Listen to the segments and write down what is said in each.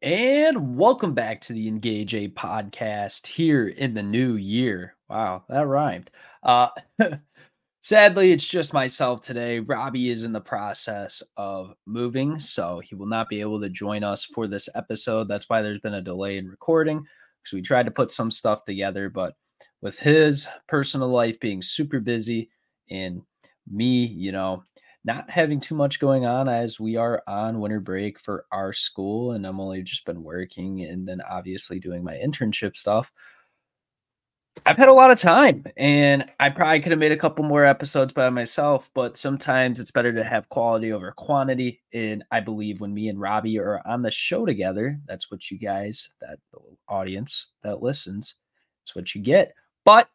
And welcome back to the Engage Eight podcast here in the new year. Wow, that rhymed. Uh sadly, it's just myself today. Robby is in the process of moving, so he will not be able to join us for this episode. That's why there's been a delay in recording because we tried to put some stuff together, but with his personal life being super busy and me, you know, not having too much going on as we are on winter break for our school and I'm only just been working and then obviously doing my internship stuff. I've had a lot of time and I probably could have made a couple more episodes by myself, but sometimes it's better to have quality over quantity. And I believe when me and Robby are on the show together, that's what you guys, that audience that listens, it's what you get. But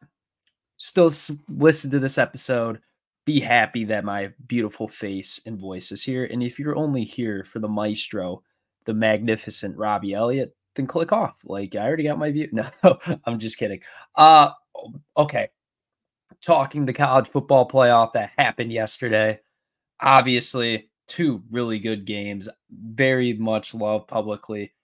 still listen to this episode be happy that my beautiful face and voice is here. And if you're only here for the maestro, the magnificent Robby Elliott, then click off. Like I already got my view. No, I'm just kidding. Uh okay. Talking the college football playoff that happened yesterday. Obviously, two really good games. Very much loved publicly.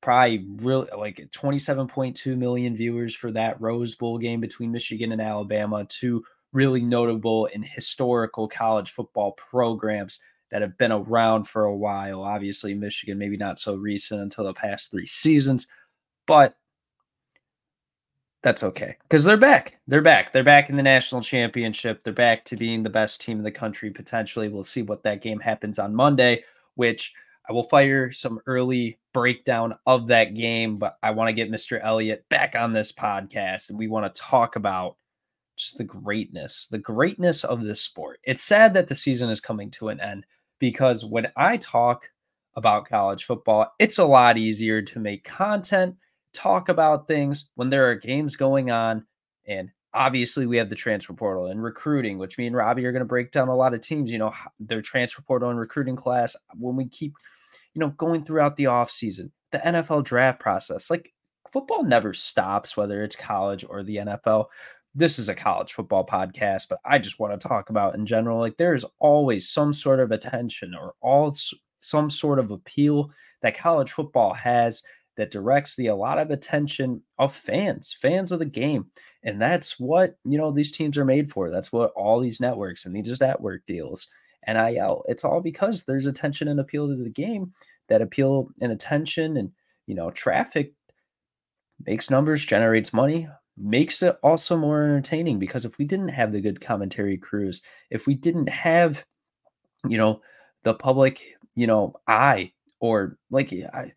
Probably really like 27.2 million viewers for that Rose Bowl game between Michigan and Alabama. Two really notable and historical college football programs that have been around for a while. Obviously, Michigan, maybe not so recent until the past three seasons, but that's okay because they're back. They're back. They're back in the national championship. They're back to being the best team in the country potentially. We'll see what that game happens on Monday, which I will fire some early breakdown of that game, but I want to get Mr. Elliott back on this podcast and we want to talk about just the greatness, the greatness of this sport. It's sad that the season is coming to an end because when I talk about college football, it's a lot easier to make content, talk about things when there are games going on. And obviously, we have the transfer portal and recruiting, which me and Robbie are going to break down a lot of teams, you know, their transfer portal and recruiting class. When we keep, you know, going throughout the offseason, the NFL draft process, like football never stops, whether it's college or the NFL this is a college football podcast, but I just want to talk about in general. Like there is always some sort of attention or all some sort of appeal that college football has that directs the a lot of attention of fans, fans of the game. And that's what, you know, these teams are made for. That's what all these networks and these network deals, NIL, it's all because there's attention and appeal to the game that appeal and attention and, you know, traffic makes numbers, generates money, makes it also more entertaining because if we didn't have the good commentary crews, if we didn't have, you know, the public, you know, eye or like I,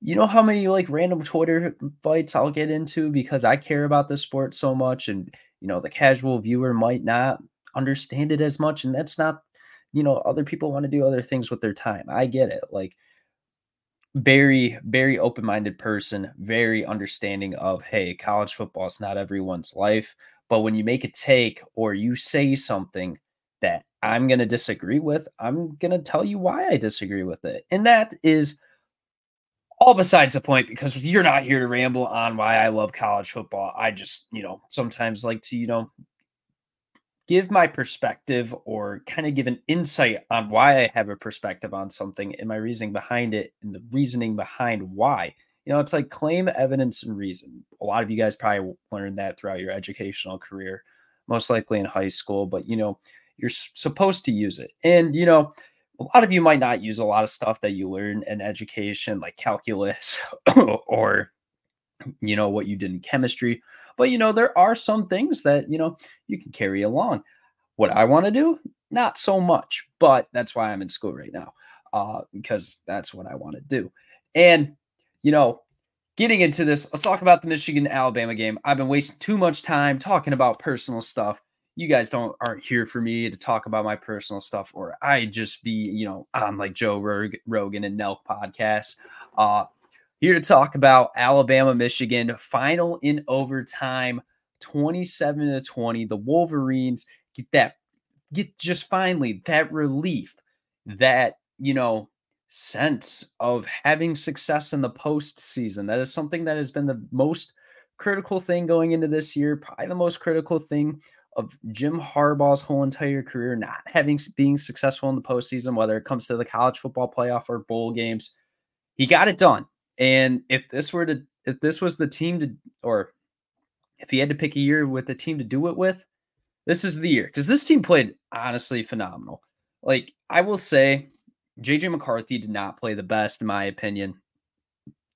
you know how many like random Twitter fights I'll get into because I care about the sport so much and you know the casual viewer might not understand it as much and that's not you know other people want to do other things with their time. I get it. Like very very open-minded person very understanding of hey college football is not everyone's life but when you make a take or you say something that i'm going to disagree with i'm going to tell you why i disagree with it. And that is all besides the point because you're not here to ramble on why i love college football. I just you know sometimes like to you know give my perspective or kind of give an insight on why I have a perspective on something and my reasoning behind it and the reasoning behind why. You know, it's like claim evidence and reason. A lot of you guys probably learned that throughout your educational career, most likely in high school, but you know, you're supposed to use it. And, you know, a lot of you might not use a lot of stuff that you learn in education, like calculus or, you know, what you did in chemistry but you know, there are some things that, you know, you can carry along. What I want to do, not so much, but that's why I'm in school right now. Uh, because that's what I want to do. And, you know, getting into this, let's talk about the Michigan Alabama game. I've been wasting too much time talking about personal stuff. You guys don't aren't here for me to talk about my personal stuff, or I just be, you know, on like Joe Rogan and Nelk podcast. Uh, here to talk about Alabama, Michigan, final in overtime, 27 to 20. The Wolverines get that, get just finally that relief, that, you know, sense of having success in the postseason. That is something that has been the most critical thing going into this year, probably the most critical thing of Jim Harbaugh's whole entire career, not having being successful in the postseason, whether it comes to the college football playoff or bowl games. He got it done And if this were to, if this was the team to, or if he had to pick a year with a team to do it with, this is the year because this team played honestly phenomenal. Like I will say, JJ McCarthy did not play the best, in my opinion.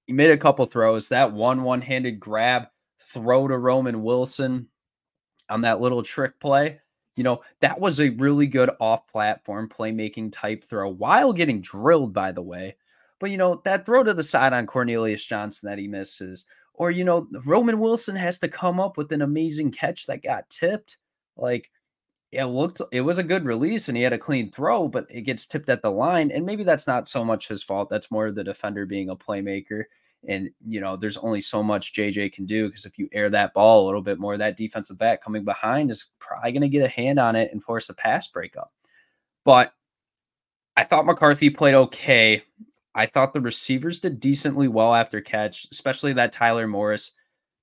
He made a couple throws. That one one handed grab throw to Roman Wilson on that little trick play. You know, that was a really good off platform playmaking type throw while getting drilled, by the way. But, you know, that throw to the side on Cornelius Johnson that he misses, or, you know, Roman Wilson has to come up with an amazing catch that got tipped. Like, it looked, it was a good release and he had a clean throw, but it gets tipped at the line. And maybe that's not so much his fault. That's more the defender being a playmaker. And, you know, there's only so much JJ can do because if you air that ball a little bit more, that defensive back coming behind is probably going to get a hand on it and force a pass breakup. But I thought McCarthy played okay. I thought the receivers did decently well after catch, especially that Tyler Morris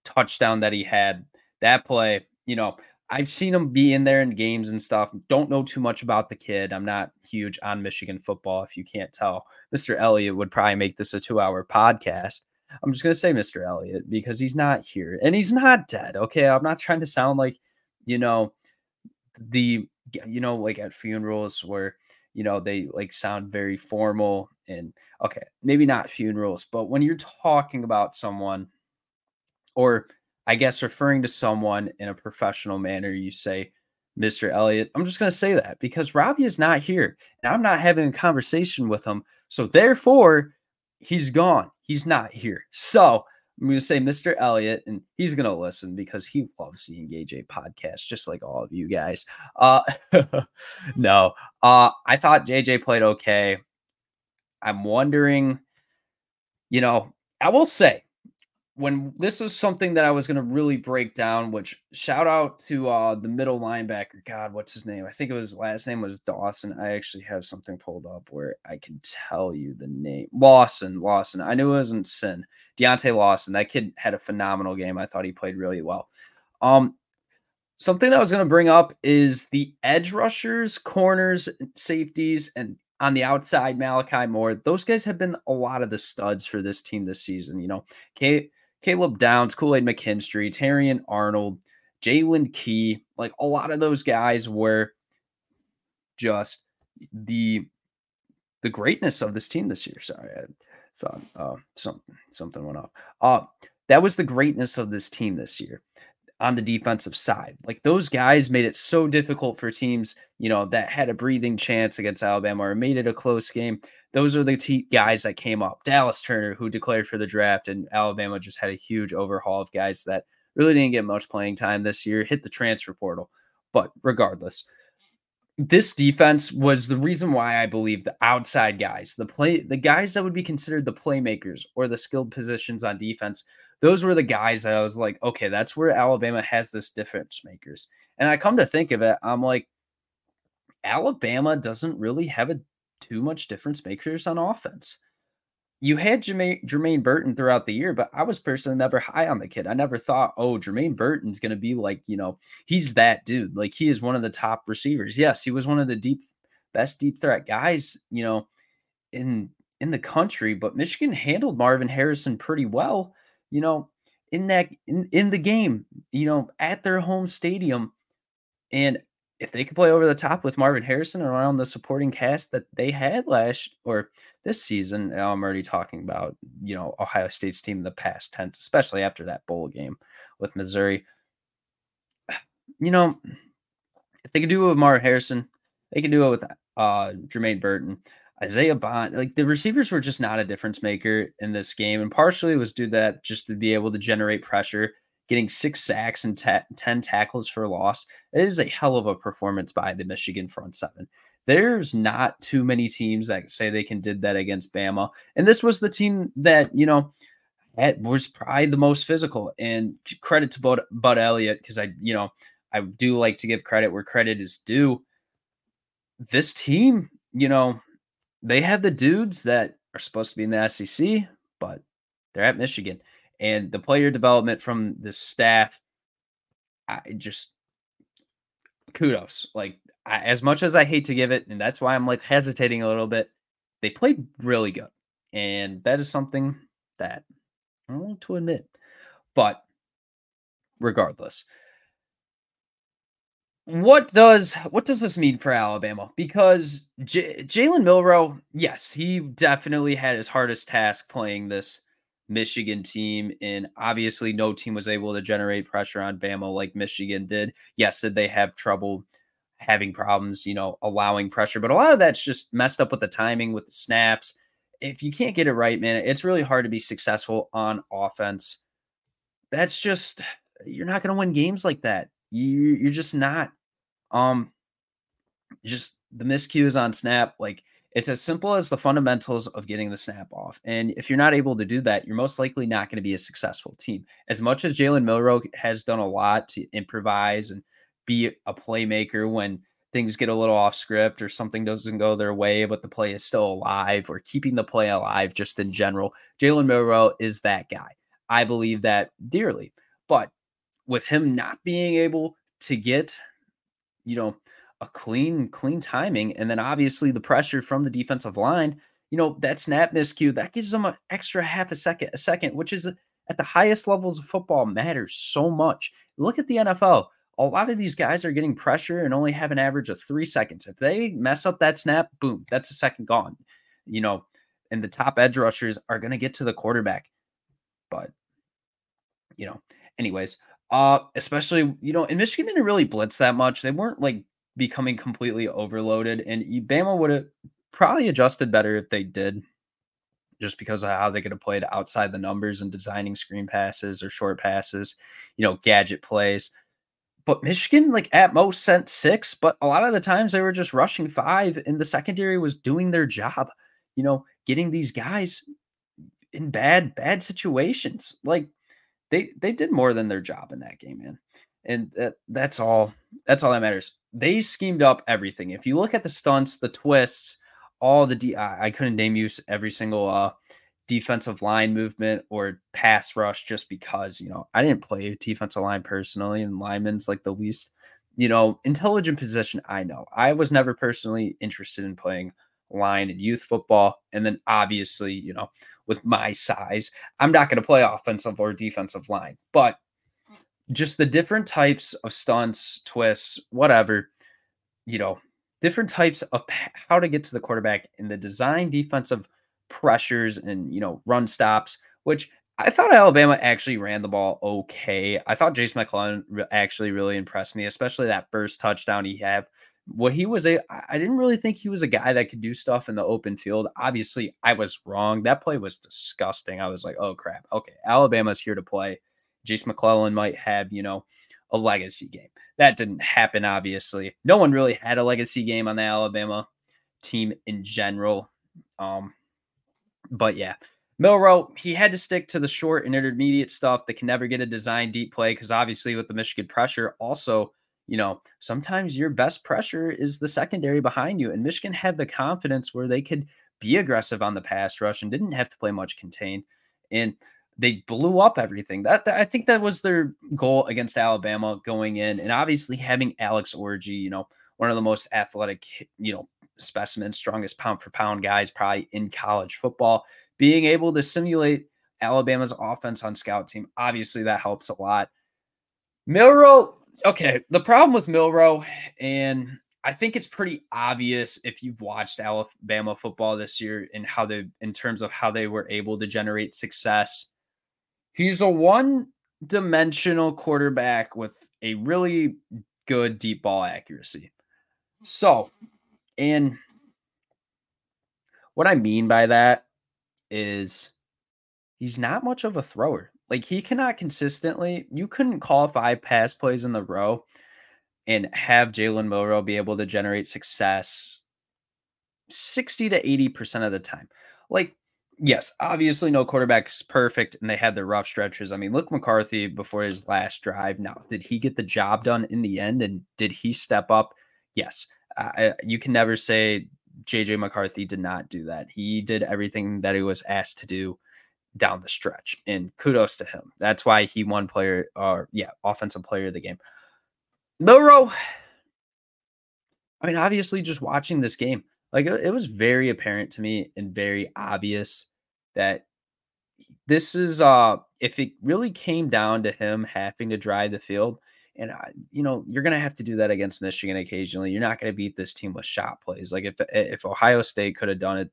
touchdown that he had. That play, you know, I've seen him be in there in games and stuff. Don't know too much about the kid. I'm not huge on Michigan football, if you can't tell. Mr. Elliott would probably make this a two hour podcast. I'm just going to say Mr. Elliott because he's not here and he's not dead. Okay. I'm not trying to sound like, you know, the, you know, like at funerals where, you know, they like sound very formal and okay, maybe not funerals, but when you're talking about someone or I guess referring to someone in a professional manner, you say, Mr. Elliott. I'm just going to say that because Robby is not here and I'm not having a conversation with him. So therefore, he's gone. He's not here. So I'm going to say Mr. Elliott, and he's going to listen because he loves the Engage Eight podcast, just like all of you guys. Uh, no, uh, I thought JJ played okay. I'm wondering, you know, I will say when this is something that I was going to really break down, which shout out to uh, the middle linebacker. God, what's his name? I think it was last name was Dawson. I actually have something pulled up where I can tell you the name. Lawson, Lawson. I knew it wasn't Sin. Deontae Lawson. That kid had a phenomenal game. I thought he played really well. Um, something that I was going to bring up is the edge rushers, corners, safeties, and on the outside, Malachi Moore. Those guys have been a lot of the studs for this team this season. You know, Kate Caleb Downs, Kool Aid McKinstry, Terrion Arnold, Jaylen Key, like a lot of those guys were just the the greatness of this team this year. Sorry, thought uh, something something went off. Uh, that was the greatness of this team this year on the defensive side. Like those guys made it so difficult for teams, you know, that had a breathing chance against Alabama or made it a close game. Those are the t- guys that came up. Dallas Turner, who declared for the draft, and Alabama just had a huge overhaul of guys that really didn't get much playing time this year, hit the transfer portal. But regardless, this defense was the reason why I believe the outside guys, the play, the guys that would be considered the playmakers or the skilled positions on defense those were the guys that I was like, okay, that's where Alabama has this difference makers. And I come to think of it, I'm like, Alabama doesn't really have a too much difference makers on offense. You had Jermaine, Jermaine Burton throughout the year, but I was personally never high on the kid. I never thought, oh, Jermaine Burton's going to be like, you know, he's that dude. Like he is one of the top receivers. Yes, he was one of the deep, best deep threat guys, you know, in in the country. But Michigan handled Marvin Harrison pretty well you know, in that in, in the game, you know, at their home stadium. And if they could play over the top with Marvin Harrison around the supporting cast that they had last or this season, I'm already talking about, you know, Ohio State's team in the past tense, especially after that bowl game with Missouri. You know, if they could do it with Marvin Harrison, they could do it with uh Jermaine Burton. Isaiah Bond, like the receivers were just not a difference maker in this game. And partially was due that just to be able to generate pressure, getting six sacks and 10 tackles for loss. It is a hell of a performance by the Michigan front seven. There's not too many teams that say they can did that against Bama. And this was the team that, you know, was probably the most physical. And credit to Bud, Bud Elliott, because I, you know, I do like to give credit where credit is due. This team, you know, they have the dudes that are supposed to be in the SEC, but they're at Michigan. And the player development from the staff, I just kudos. Like I, as much as I hate to give it, and that's why I'm like hesitating a little bit. They played really good, and that is something that. I don't want to admit. But regardless, what does what does this mean for Alabama? Because J- Jalen Milroe, yes, he definitely had his hardest task playing this Michigan team, and obviously no team was able to generate pressure on Bama like Michigan did. Yes, did they have trouble having problems, you know, allowing pressure, but a lot of that's just messed up with the timing, with the snaps. If you can't get it right, man, it's really hard to be successful on offense. That's just you're not going to win games like that. You you're just not. Um, just the miscues on snap, like it's as simple as the fundamentals of getting the snap off. And if you're not able to do that, you're most likely not going to be a successful team. As much as Jalen Milroe has done a lot to improvise and be a playmaker when things get a little off script or something doesn't go their way, but the play is still alive or keeping the play alive just in general, Jalen Milroe is that guy. I believe that dearly. But with him not being able to get, you know, a clean, clean timing, and then obviously the pressure from the defensive line, you know, that snap miscue that gives them an extra half a second, a second, which is at the highest levels of football matters so much. Look at the NFL. A lot of these guys are getting pressure and only have an average of three seconds. If they mess up that snap, boom, that's a second gone. You know, and the top edge rushers are going to get to the quarterback. But, you know, anyways, uh, especially, you know, in Michigan didn't really blitz that much. They weren't like becoming completely overloaded. And Bama would have probably adjusted better if they did, just because of how they could have played outside the numbers and designing screen passes or short passes, you know, gadget plays. But Michigan, like at most, sent six, but a lot of the times they were just rushing five, and the secondary was doing their job, you know, getting these guys in bad, bad situations. Like they they did more than their job in that game, man. And that that's all that's all that matters. They schemed up everything. If you look at the stunts, the twists, all the DI, I couldn't name you every single uh defensive line movement or pass rush just because, you know, I didn't play defensive line personally and linemen's like the least, you know, intelligent position I know. I was never personally interested in playing line in youth football. And then obviously, you know, with my size, I'm not going to play offensive or defensive line. But just the different types of stunts, twists, whatever, you know, different types of how to get to the quarterback in the design defensive pressures and, you know, run stops, which I thought Alabama actually ran the ball okay. I thought Jase McClellan actually really impressed me, especially that first touchdown he had. What he was a, I didn't really think he was a guy that could do stuff in the open field. Obviously, I was wrong. That play was disgusting. I was like, oh crap. Okay, Alabama's here to play. Jase McClellan might have, you know, a legacy game. That didn't happen, obviously. No one really had a legacy game on the Alabama team in general. Um, but yeah, Milroe, he had to stick to the short and intermediate stuff that can never get a design deep play because obviously with the Michigan pressure, also, you know, sometimes your best pressure is the secondary behind you. And Michigan had the confidence where they could be aggressive on the pass rush and didn't have to play much contain. And they blew up everything. That, that, I think that was their goal against Alabama going in, and obviously having Alex Orji, you know, one of the most athletic, you know, specimens, strongest pound for pound guys probably in college football, being able to simulate Alabama's offense on scout team. Obviously, that helps a lot. Milroe, okay, the problem with Milroe, and I think it's pretty obvious if you've watched Alabama football this year and how they, in terms of how they were able to generate success He's a one dimensional quarterback with a really good deep ball accuracy. So, and what I mean by that is he's not much of a thrower. Like he cannot consistently, you couldn't call five pass plays in the row and have Jalen Milroe be able to generate success 60 to 80% of the time. Like yes, obviously no quarterback is perfect and they had their rough stretches. I mean, look McCarthy before his last drive. Now, did he get the job done in the end and did he step up? Yes. Uh, you can never say JJ McCarthy did not do that. He did everything that he was asked to do down the stretch and kudos to him. That's why he won player or yeah, offensive player of the game. Milroe I mean, obviously just watching this game, like it was very apparent to me and very obvious that this is uh if it really came down to him having to drive the field, and I, you know you're gonna have to do that against Michigan occasionally. You're not gonna beat this team with shot plays. Like if eh, if Ohio State could have done it,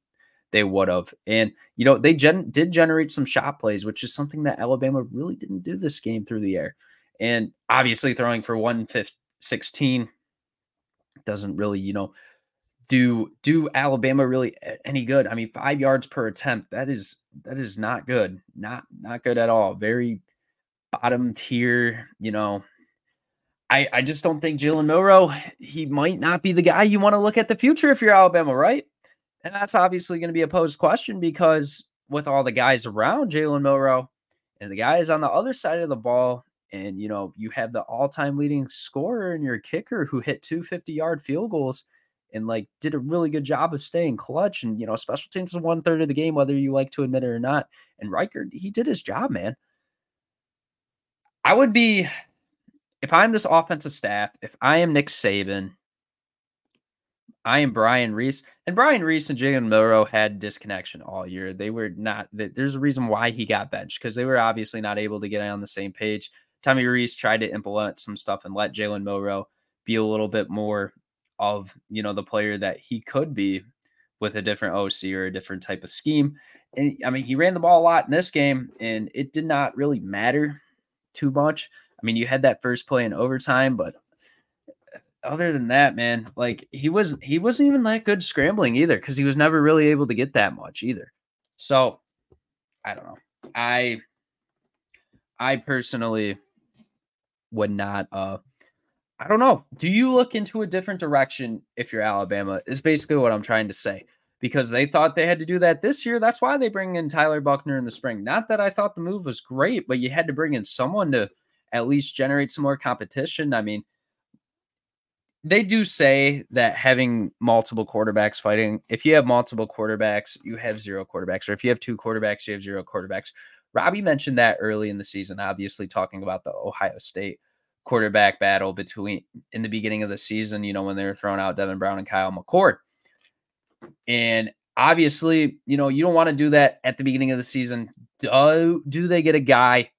they would have. And you know they gen- did generate some shot plays, which is something that Alabama really didn't do this game through the air. And obviously throwing for one fifth sixteen doesn't really you know do do Alabama really any good? I mean, five yards per attempt that is that is not good, not not good at all. Very bottom tier, you know. I I just don't think Jalen Milroe, he might not be the guy you want to look at the future if you're Alabama, right? And that's obviously going to be a posed question because with all the guys around Jalen Milroe and the guys on the other side of the ball, and you know you have the all-time leading scorer and your kicker who hit two 50 yard field goals and like did a really good job of staying clutch. And you know, special teams is one third of the game, whether you like to admit it or not. And Reichard, he did his job, man. I would be if I'm this offensive staff, if I am Nick Saban, I am Brian Reese, and Brian Reese and Jalen Milroe had disconnection all year. They were not. There's a reason why he got benched because they were obviously not able to get on the same page. Tommy Rees tried to implement some stuff and let Jalen Milroe be a little bit more of you know the player that he could be with a different OC or a different type of scheme. And I mean, he ran the ball a lot in this game, and it did not really matter too much. I mean, you had that first play in overtime, but other than that, man, like he was he wasn't even that good scrambling either because he was never really able to get that much either. So I don't know. I I personally would not uh I don't know. Do you look into a different direction if you're Alabama? Is basically what I'm trying to say. Because they thought they had to do that this year. That's why they bring in Tyler Buchner in the spring. Not that I thought the move was great, but you had to bring in someone to at least generate some more competition. I mean, they do say that having multiple quarterbacks fighting, if you have multiple quarterbacks, you have zero quarterbacks. Or if you have two quarterbacks, you have zero quarterbacks. Robby mentioned that early in the season, obviously talking about the Ohio State quarterback battle between in the beginning of the season, you know, when they were throwing out Devin Brown and Kyle McCord. And obviously, you know, you don't want to do that at the beginning of the season. Do, do they get a guy?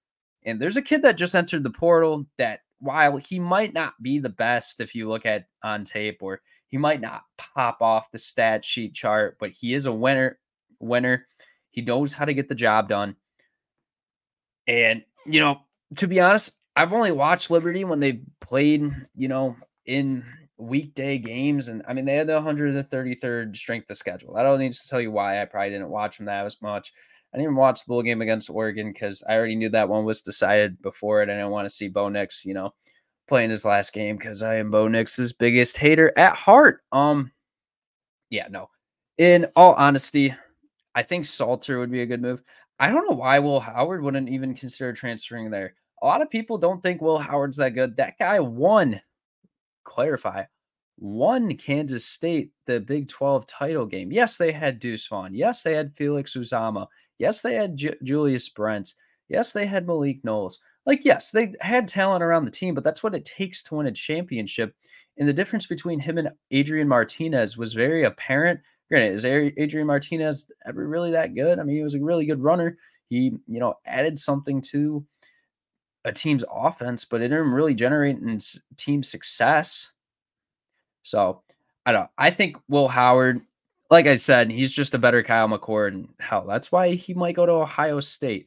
And there's a kid that just entered the portal that while he might not be the best if you look at on tape or he might not pop off the stat sheet chart, but he is a winner, winner. He knows how to get the job done. And, you know, to be honest, I've only watched Liberty when they played, you know, in weekday games. And I mean, they had the 133rd strength of schedule. I don't need to tell you why. I probably didn't watch them that as much. I didn't even watch the bowl game against Oregon because I already knew that one was decided before it. And I didn't want to see Bo Nix, you know, playing his last game because I am Bo Nix's biggest hater at heart. Um, yeah, no. In all honesty, I think Salter would be a good move. I don't know why Will Howard wouldn't even consider transferring there a lot of people don't think Will Howard's that good. That guy won, clarify, won Kansas State the Big 12 title game. Yes, they had Deuce Vaughn. Yes, they had Felix Uzomah. Yes, they had J- Julius Brents. Yes, they had Malik Knowles. Like, yes, they had talent around the team, but that's what it takes to win a championship. And the difference between him and Adrian Martinez was very apparent. Granted, is Adrian Martinez ever really that good? I mean, he was a really good runner. He, you know, added something to a team's offense, but it didn't really generate team success. So I don't. I think Will Howard, like I said, he's just a better Kyle McCord, and hell, that's why he might go to Ohio State.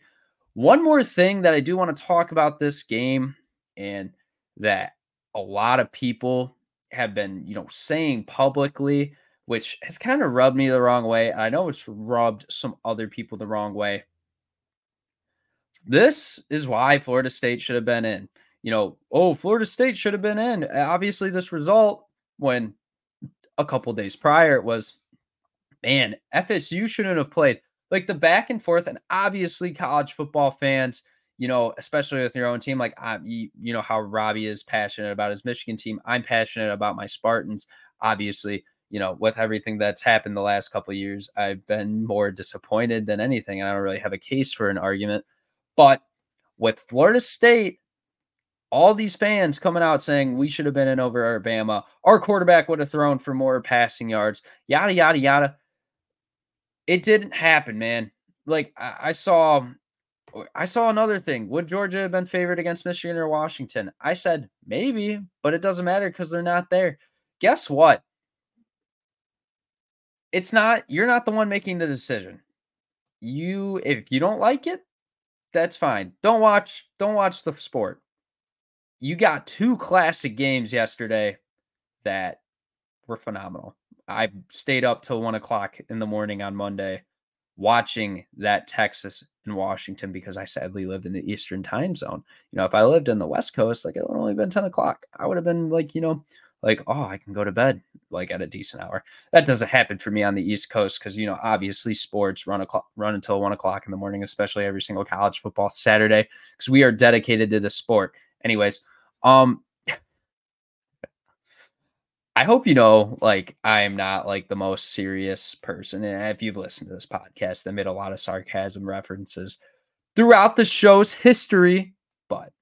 One more thing that I do want to talk about this game, and that a lot of people have been, you know, saying publicly, which has kind of rubbed me the wrong way. I know it's rubbed some other people the wrong way. This is why Florida State should have been in. You know, oh, Florida State should have been in. Obviously, this result when a couple days prior it was, man, FSU shouldn't have played. Like the back and forth, and obviously, college football fans, you know, especially with your own team, like I, you, know how Robby is passionate about his Michigan team. I'm passionate about my Spartans. Obviously, you know, with everything that's happened the last couple years, I've been more disappointed than anything. And I don't really have a case for an argument. But with Florida State, all these fans coming out saying we should have been in over Alabama, our quarterback would have thrown for more passing yards, yada, yada, yada. It didn't happen, man. Like I, I saw I saw another thing. Would Georgia have been favored against Michigan or Washington? I said maybe, but it doesn't matter because they're not there. Guess what? It's not, you're not the one making the decision. You, if you don't like it, that's fine. Don't watch, don't watch the sport. You got two classic games yesterday that were phenomenal. I stayed up till one o'clock in the morning on Monday watching that Texas and Washington because I sadly lived in the Eastern time zone. You know, if I lived in the West Coast, like it would only been 10 o'clock. I would have been like, you know, like, oh, I can go to bed like at a decent hour. That doesn't happen for me on the East Coast because you know, obviously sports run o'clock run until one o'clock in the morning, especially every single college football Saturday, because we are dedicated to the sport. Anyways, um I hope you know, like, I'm not like the most serious person. And if you've listened to this podcast, I made a lot of sarcasm references throughout the show's history, but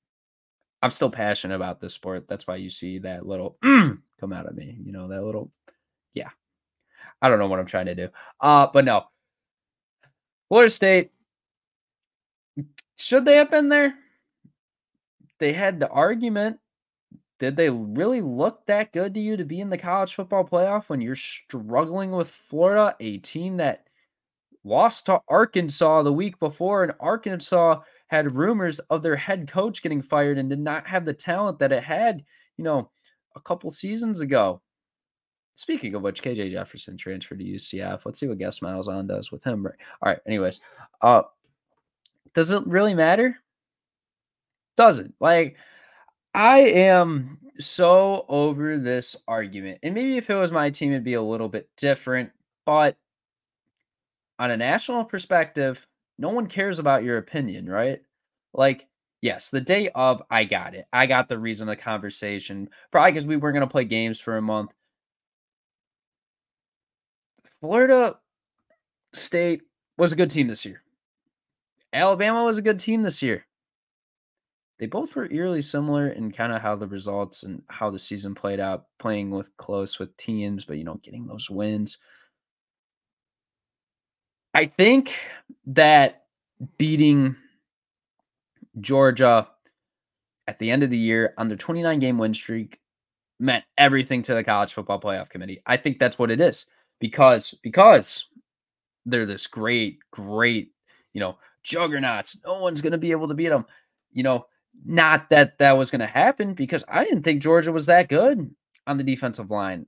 I'm still passionate about this sport. That's why you see that little mm, come out of me, you know, that little, yeah. I don't know what I'm trying to do. Uh, but no. Florida State, should they have been there? They had the argument did they really look that good to you to be in the college football playoff when you're struggling with Florida, a team that lost to Arkansas the week before, and Arkansas had rumors of their head coach getting fired and did not have the talent that it had, you know, a couple seasons ago. Speaking of which, KJ Jefferson transferred to UCF. Let's see what Gus on does with him. All right. Anyways, uh, does it really matter? Doesn't like I am so over this argument. And maybe if it was my team, it'd be a little bit different. But on a national perspective, no one cares about your opinion, right? Like, yes, the day of, I got it. I got the reason of the conversation. Probably because we weren't going to play games for a month. Florida State was a good team this year. Alabama was a good team this year they both were eerily similar in kind of how the results and how the season played out, playing with close with teams, but you know, getting those wins. I think that beating Georgia at the end of the year on their 29 game win streak meant everything to the college football playoff committee. I think that's what it is because because they're this great great, you know, juggernauts. No one's going to be able to beat them. You know, not that that was going to happen because I didn't think Georgia was that good on the defensive line.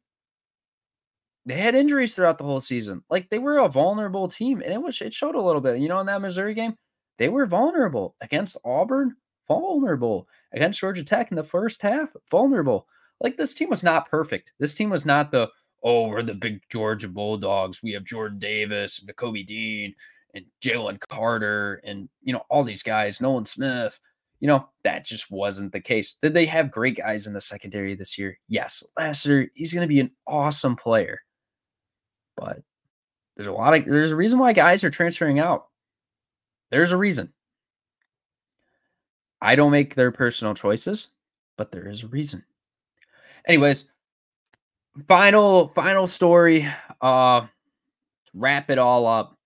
They had injuries throughout the whole season. Like they were a vulnerable team, and it was it showed a little bit. You know, in that Missouri game, they were vulnerable against Auburn, vulnerable against Georgia Tech in the first half, vulnerable. Like this team was not perfect. This team was not the oh we're the big Georgia Bulldogs. We have Jordan Davis and Kobe Dean and Jalen Carter and you know all these guys, Nolan Smith you know, that just wasn't the case. Did they have great guys in the secondary this year? Yes. Lassiter, he's going to be an awesome player. But there's a lot of, there's a reason why guys are transferring out. There's a reason. I don't make their personal choices, but there is a reason. Anyways, final, final story. Uh, wrap it all up.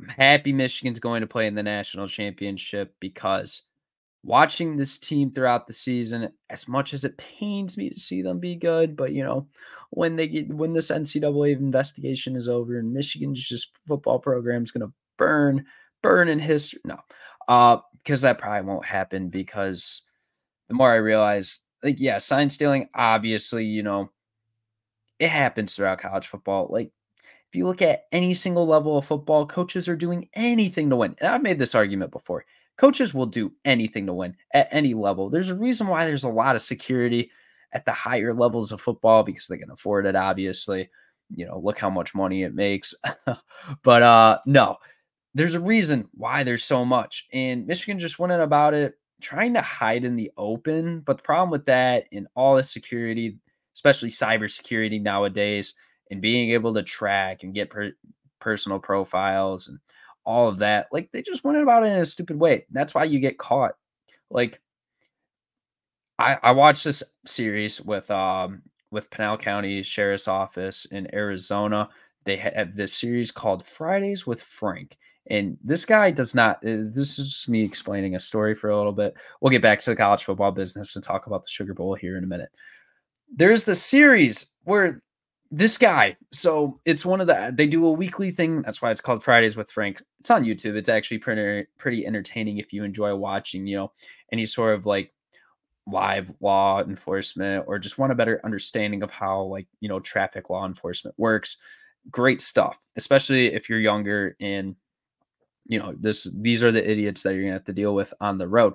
I'm happy Michigan's going to play in the national championship because watching this team throughout the season, as much as it pains me to see them be good, but you know, when they get when this NCAA investigation is over and Michigan's just football program is gonna burn, burn in history. No, uh, because that probably won't happen because the more I realize, like, yeah, sign stealing, obviously, you know, it happens throughout college football. Like, if you look at any single level of football, coaches are doing anything to win. And I've made this argument before coaches will do anything to win at any level. There's a reason why there's a lot of security at the higher levels of football because they can afford it, obviously. You know, look how much money it makes. but uh no, there's a reason why there's so much. And Michigan just went in about it trying to hide in the open. But the problem with that and all the security, especially cybersecurity nowadays, and being able to track and get per- personal profiles and all of that. Like they just went about it in a stupid way. That's why you get caught. Like I I watched this series with um with Pinal County Sheriff's Office in Arizona. They have this series called Fridays with Frank. And this guy does not. Uh, this is just me explaining a story for a little bit. We'll get back to the college football business and talk about the Sugar Bowl here in a minute. There's the series where this guy, so it's one of the, they do a weekly thing. That's why it's called Fridays with Frank. It's on YouTube. It's actually pretty, pretty entertaining if you enjoy watching, you know, any sort of like live law enforcement or just want a better understanding of how like you know traffic law enforcement works great stuff especially if you're younger and you know this these are the idiots that you're gonna have to deal with on the road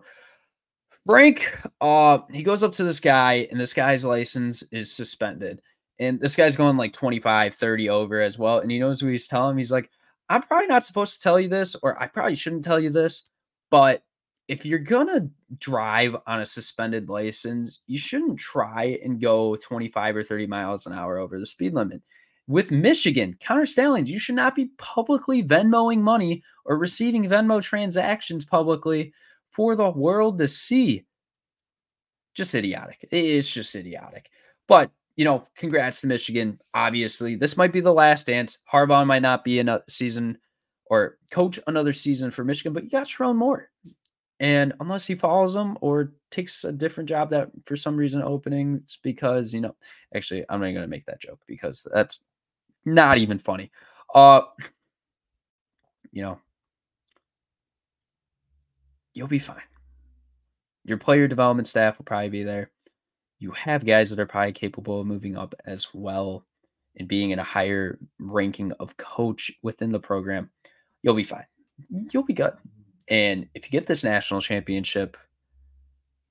frank uh he goes up to this guy and this guy's license is suspended and this guy's going like 25 30 over as well and he knows what he's telling he's like i'm probably not supposed to tell you this or i probably shouldn't tell you this but if you're gonna drive on a suspended license, you shouldn't try and go 25 or 30 miles an hour over the speed limit. With Michigan, Stalions, you should not be publicly Venmoing money or receiving Venmo transactions publicly for the world to see. Just idiotic. It's just idiotic. But you know, congrats to Michigan. Obviously, this might be the last dance. Harbaugh might not be in a season or coach another season for Michigan, but you got Sherrone Moore. And unless he follows them or takes a different job that for some reason openings, because you know, actually, I'm not gonna make that joke because that's not even funny. Uh, you know, you'll be fine. Your player development staff will probably be there. You have guys that are probably capable of moving up as well and being in a higher ranking of coach within the program. You'll be fine. You'll be good. And if you get this national championship,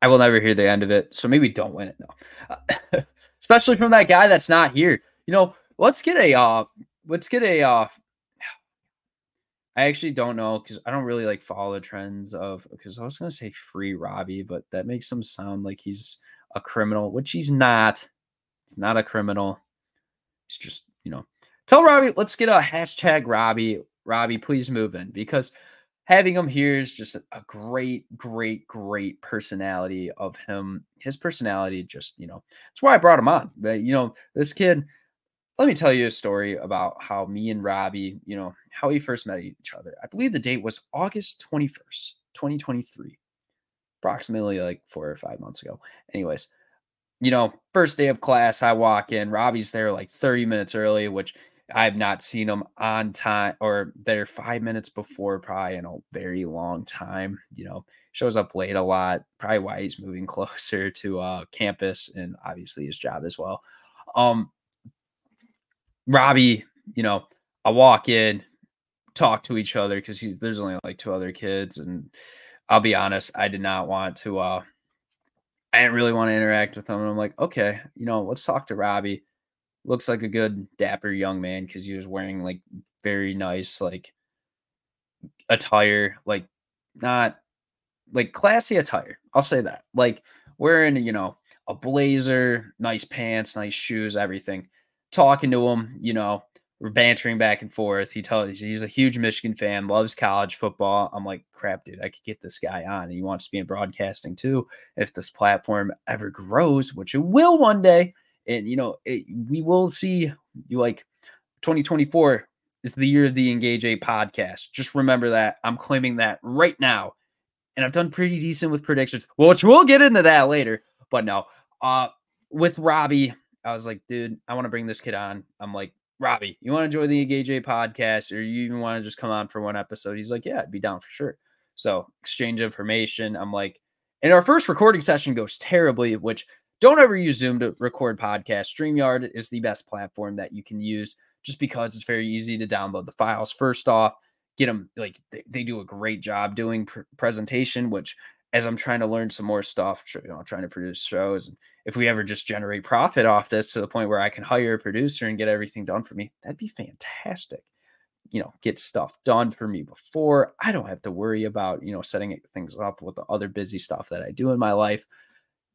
I will never hear the end of it. So maybe don't win it. No, uh, especially from that guy that's not here. You know, let's get a uh, let's get a uh, I actually don't know because I don't really like follow the trends of because I was gonna say free Robby, but that makes him sound like he's a criminal, which he's not. He's not a criminal. He's just, you know, tell Robby, let's get a hashtag Robby. Robby, please move in because having him here is just a great, great, great personality of him. His personality, just you know, that's why I brought him on. But you know, this kid. Let me tell you a story about how me and Robby, you know, how we first met each other. I believe the date was August 21st, 2023, approximately like four or five months ago. Anyways, you know, first day of class, I walk in. Robby's there like 30 minutes early, which I've not seen him on time or they're five minutes before probably in a very long time. You know, shows up late a lot, probably why he's moving closer to uh campus and obviously his job as well. Um Robby, you know, I walk in, talk to each other because he's there's only like two other kids, and I'll be honest, I did not want to uh I didn't really want to interact with him. And I'm like, okay, you know, let's talk to Robby looks like a good dapper young man because he was wearing like very nice like attire, like not like classy attire. I'll say that. Like wearing, you know, a blazer, nice pants, nice shoes, everything. Talking to him, you know, we're bantering back and forth. He tells he's a huge Michigan fan, loves college football. I'm like, crap, dude, I could get this guy on. And he wants to be in broadcasting too. If this platform ever grows, which it will one day, and you know it, we will see you like 2024 is the year of the Engage Eight podcast just remember that i'm claiming that right now and i've done pretty decent with predictions which we'll get into that later but no uh with robby i was like dude i want to bring this kid on i'm like robby you want to join the a podcast or you even want to just come on for one episode he's like yeah i'd be down for sure so exchange information i'm like and our first recording session goes terribly which don't ever use Zoom to record podcasts. StreamYard is the best platform that you can use just because it's very easy to download the files. First off, get them like they, they do a great job doing pr- presentation, which as I'm trying to learn some more stuff, you know, trying to produce shows. And if we ever just generate profit off this to the point where I can hire a producer and get everything done for me, that'd be fantastic. You know, get stuff done for me before I don't have to worry about, you know, setting things up with the other busy stuff that I do in my life.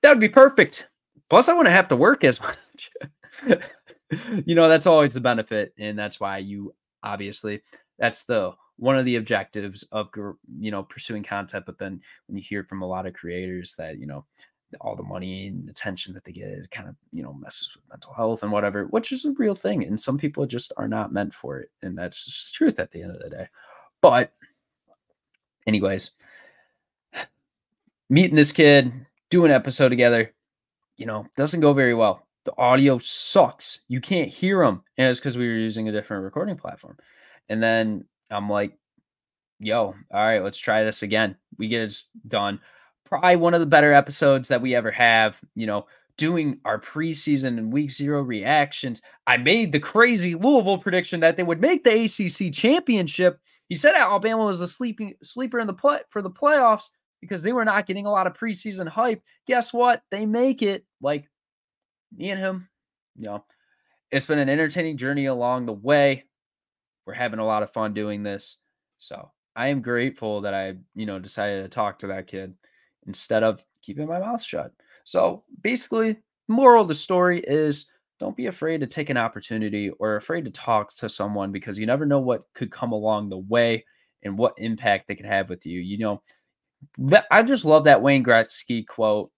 That would be perfect. Plus, I wouldn't have to work as much. you know, that's always the benefit. And that's why you obviously, that's the one of the objectives of, you know, pursuing content. But then when you hear from a lot of creators that, you know, all the money and attention that they get it kind of you know messes with mental health and whatever which is a real thing and some people just are not meant for it and that's just the truth at the end of the day But, anyways, meeting this kid, doing an episode together, you know, doesn't go very well. The audio sucks. You can't hear him. And it's because we were using a different recording platform. And then I'm like, yo, all right, let's try this again. We get it done. Probably one of the better episodes that we ever have. You know, doing our preseason and week zero reactions. I made the crazy Louisville prediction that they would make the ACC championship. He said Alabama was a sleeping sleeper in the play for the playoffs because they were not getting a lot of preseason hype. Guess what? They make it. Like me and him, you know, it's been an entertaining journey along the way. We're having a lot of fun doing this. So I am grateful that I, you know, decided to talk to that kid instead of keeping my mouth shut. So basically, moral of the story is don't be afraid to take an opportunity or afraid to talk to someone because you never know what could come along the way and what impact they could have with you. You know, I just love that Wayne Gretzky quote.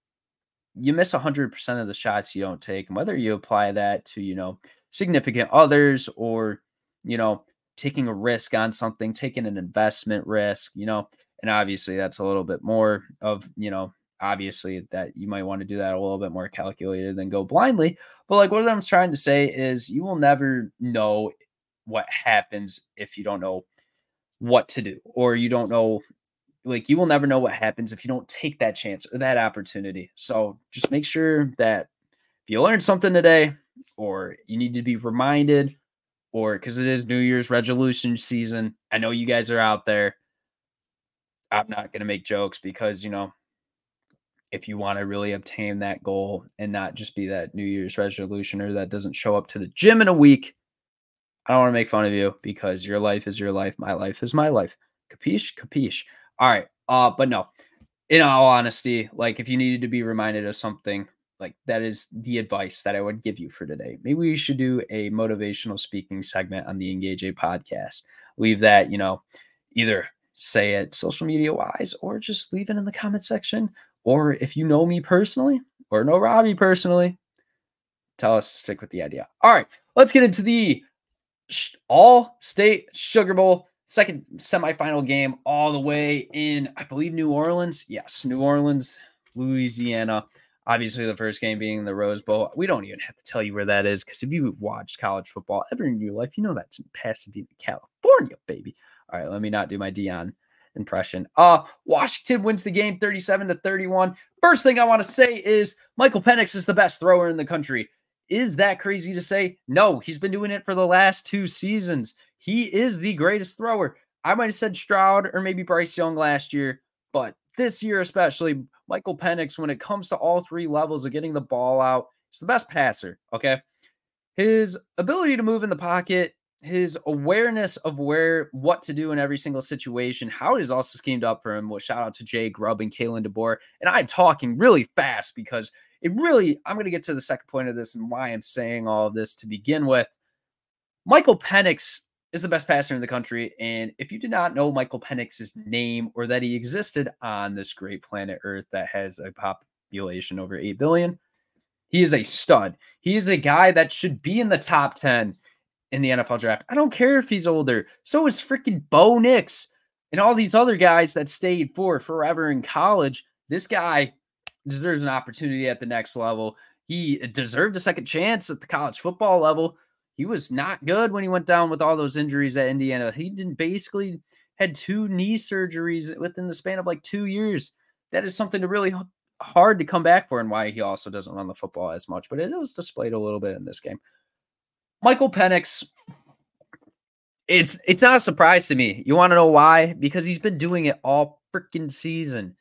You miss 100% of the shots you don't take. And whether you apply that to, you know, significant others or, you know, taking a risk on something, taking an investment risk, you know, and obviously that's a little bit more of, you know, obviously that you might want to do that a little bit more calculated than go blindly. But like what I'm trying to say is you will never know what happens if you don't know what to do or you don't know like you will never know what happens if you don't take that chance or that opportunity. So just make sure that if you learned something today or you need to be reminded or because it is New Year's resolution season, I know you guys are out there. I'm not going to make jokes because, you know, if you want to really obtain that goal and not just be that New Year's resolutioner that doesn't show up to the gym in a week, I don't want to make fun of you because your life is your life. My life is my life. Capiche? Capiche. All right. Uh, but no, in all honesty, like if you needed to be reminded of something, like that is the advice that I would give you for today. Maybe we should do a motivational speaking segment on the Engage Eight podcast. Leave that, you know, either say it social media wise or just leave it in the comment section. Or if you know me personally or know Robby personally, tell us to stick with the idea. All right, let's get into the Allstate Sugar Bowl second semifinal game all the way in, I believe, New Orleans. Yes, New Orleans, Louisiana. Obviously, the first game being the Rose Bowl. We don't even have to tell you where that is because if you watched college football ever in your life, you know that's in Pasadena, California, baby. All right, let me not do my Deion impression. Uh, Washington wins the game 37 to 31. First thing I want to say is Michael Penix is the best thrower in the country. Is that crazy to say? No, he's been doing it for the last two seasons. He is the greatest thrower. I might have said Stroud or maybe Bryce Young last year, but this year, especially Michael Penix, when it comes to all three levels of getting the ball out, he's the best passer. Okay. His ability to move in the pocket, his awareness of where what to do in every single situation, how it is also schemed up for him. Well, shout out to Jay Grubb and Kalen DeBoer. And I'm talking really fast because it really, I'm going to get to the second point of this and why I'm saying all of this to begin with. Michael Penix is the best passer in the country. And if you did not know Michael Penix's name or that he existed on this great planet Earth that has a population over 8 billion, he is a stud. He is a guy that should be in the top 10 in the NFL draft. I don't care if he's older. So is freaking Bo Nix and all these other guys that stayed for forever in college. This guy deserves an opportunity at the next level. He deserved a second chance at the college football level. He was not good when he went down with all those injuries at Indiana. He didn't basically had two knee surgeries within the span of like two years. That is something to really hard to come back for, and why he also doesn't run the football as much. But it was displayed a little bit in this game. Michael Penix, it's it's not a surprise to me. You want to know why? Because he's been doing it all freaking season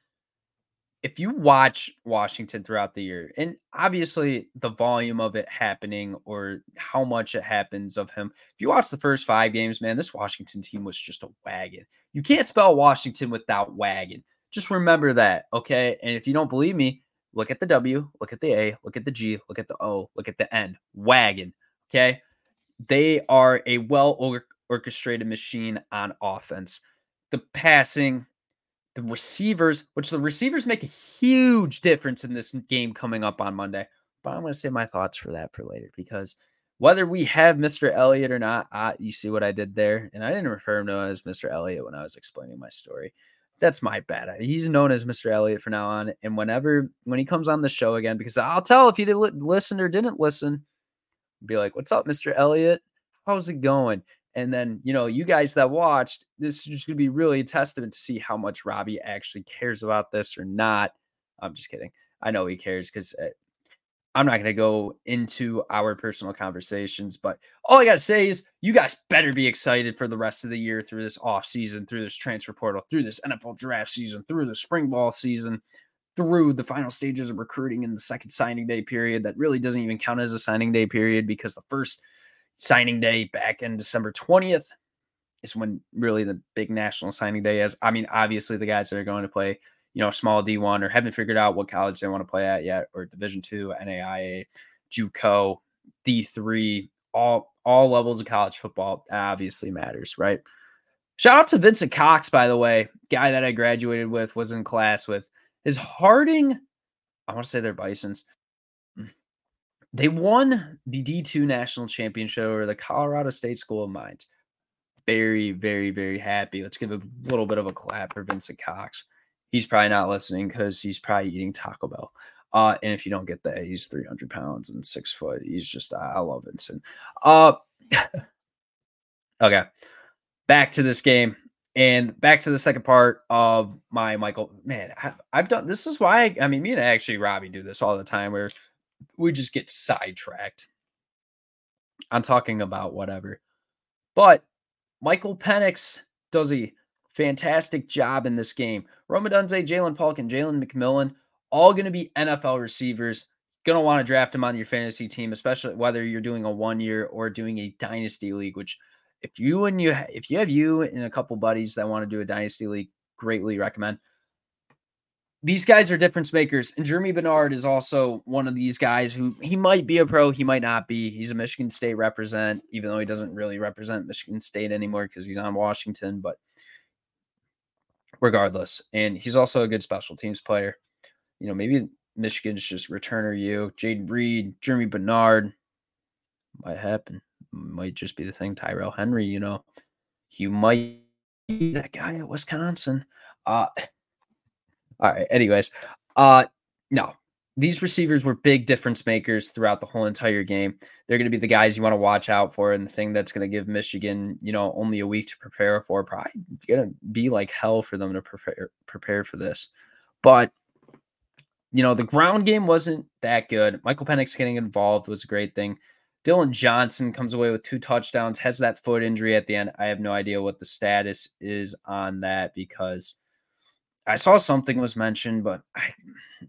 if you watch Washington throughout the year, and obviously the volume of it happening or how much it happens of him, if you watch the first five games, man, this Washington team was just a wagon. You can't spell Washington without wagon. Just remember that, okay? And if you don't believe me, look at the W, look at the A, look at the G, look at the O, look at the N. Wagon, okay? They are a well orchestrated machine on offense. The passing, the receivers, which the receivers make a huge difference in this game coming up on Monday. But I'm going to save my thoughts for that for later because whether we have Mr. Elliott or not, uh, you see what I did there? And I didn't refer him to as Mr. Elliott when I was explaining my story. That's my bad. He's known as Mr. Elliott for now on. And whenever, when he comes on the show again, because I'll tell if he did listen or didn't listen, be like, What's up, Mr. Elliott? How's it going? And then, you know, you guys that watched, this is just going to be really a testament to see how much Robby actually cares about this or not. I'm just kidding. I know he cares because uh, I'm not going to go into our personal conversations, but all I got to say is you guys better be excited for the rest of the year through this off season, through this transfer portal, through this NFL draft season, through the spring ball season, through the final stages of recruiting in the second signing day period that really doesn't even count as a signing day period because the first signing day back in December 20th is when really the big national signing day is. I mean, obviously the guys that are going to play you know, small D1 or haven't figured out what college they want to play at yet, or Division two, NAIA, JUCO, D3, all all levels of college football obviously matters, right? Shout out to Vincent Cox, by the way, guy that I graduated with, was in class with. His Harding, I want to say they're Bisons. They won the D2 national championship over the Colorado State School of Mines. Very, very, very happy. Let's give a little bit of a clap for Vincent Cox he's probably not listening because he's probably eating Taco Bell. Uh, and if you don't get that, he's 300 pounds and six foot. He's just, I love Vincent. Uh, okay. Back to this game and back to the second part of my Michael. Man, I, have done this is why I, I mean, me and actually Robby do this all the time where we just get sidetracked. I'm talking about whatever. But Michael Penix does a fantastic job in this game. Rome Odunze, Ja'Lynn Polk, and Jalen McMillan, all going to be NFL receivers. Going to want to draft them on your fantasy team, especially whether you're doing a one year or doing a dynasty league. Which, if you and you if you have you and a couple buddies that want to do a dynasty league, greatly recommend. These guys are difference makers, and Germie Bernard is also one of these guys who he might be a pro, he might not be. He's a Michigan State represent, even though he doesn't really represent Michigan State anymore because he's on Washington. But regardless. And he's also a good special teams player. You know, maybe Michigan's just returner you. Jayden Reed, Germie Bernard might happen. Might just be the thing. Tyrell Henry, you know, You might be that guy at Wisconsin. Uh all right. Anyways, uh no, these receivers were big difference makers throughout the whole entire game. They're going to be the guys you want to watch out for, and the thing that's going to give Michigan, you know, only a week to prepare for. Probably going to be like hell for them to prepare prepare for this. But you know, the ground game wasn't that good. Michael Penix getting involved was a great thing. Dillon Johnson comes away with two touchdowns, has that foot injury at the end. I have no idea what the status is on that because I saw something was mentioned, but I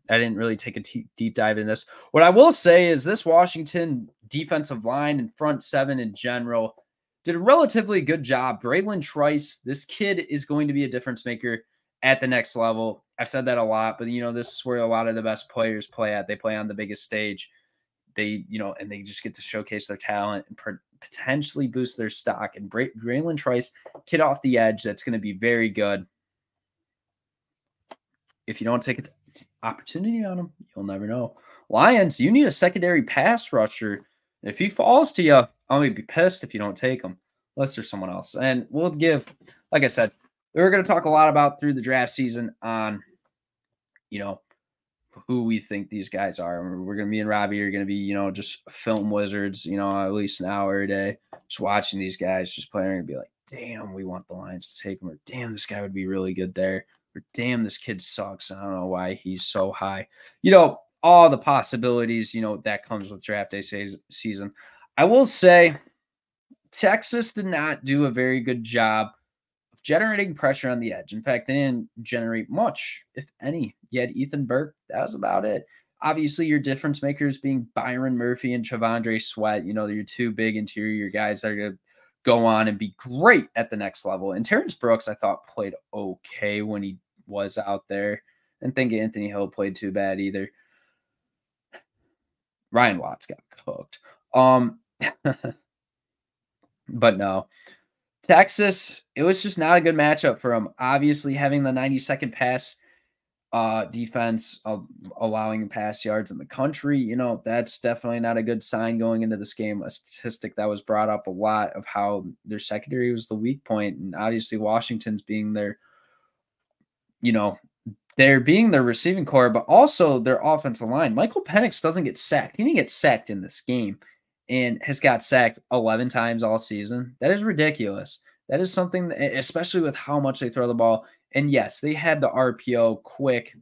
I didn't really take a t- deep dive in this. What I will say is this Washington defensive line and front seven in general did a relatively good job. Bralen Trice, this kid is going to be a difference maker at the next level. I've said that a lot, but you know, this is where a lot of the best players play at. They play on the biggest stage. They, you know, and they just get to showcase their talent and potentially boost their stock. And Bra- Bralen Trice, kid off the edge, that's going to be very good. If you don't take it opportunity on him. You'll never know. Lions, you need a secondary pass rusher. If he falls to you, I'm gonna be pissed if you don't take him, unless there's someone else. And we'll give, like I said, we're gonna talk a lot about through the draft season on, you know, who we think these guys are. We're gonna be and Robby are gonna be, you know, just film wizards, you know, at least an hour a day, just watching these guys, just playing and be like, damn, we want the Lions to take him, or damn, this guy would be really good there damn, this kid sucks. I don't know why he's so high. You know, all the possibilities, you know, that comes with draft day season. I will say Texas did not do a very good job of generating pressure on the edge. In fact, they didn't generate much, if any. You had Ethan Burke. That was about it. Obviously, your difference makers being Byron Murphy and T'Vondre Sweat. You know, your two big interior guys that are going to go on and be great at the next level. And Terrence Brooks, I thought played okay when he was out there. And think Anthony Hill played too bad either. Ryan Watts got cooked. Um, but no, Texas, it was just not a good matchup for him. Obviously, having the 90 second pass uh, defense of allowing pass yards in the country. You know, that's definitely not a good sign going into this game. A statistic that was brought up a lot of how their secondary was the weak point, and obviously Washington's being their, you know, they're being their receiving core, but also their offensive line. Michael Penix doesn't get sacked. He didn't get sacked in this game and has got sacked 11 times all season. That is ridiculous. That is something, especially with how much they throw the ball. And yes, they had the RPO quick,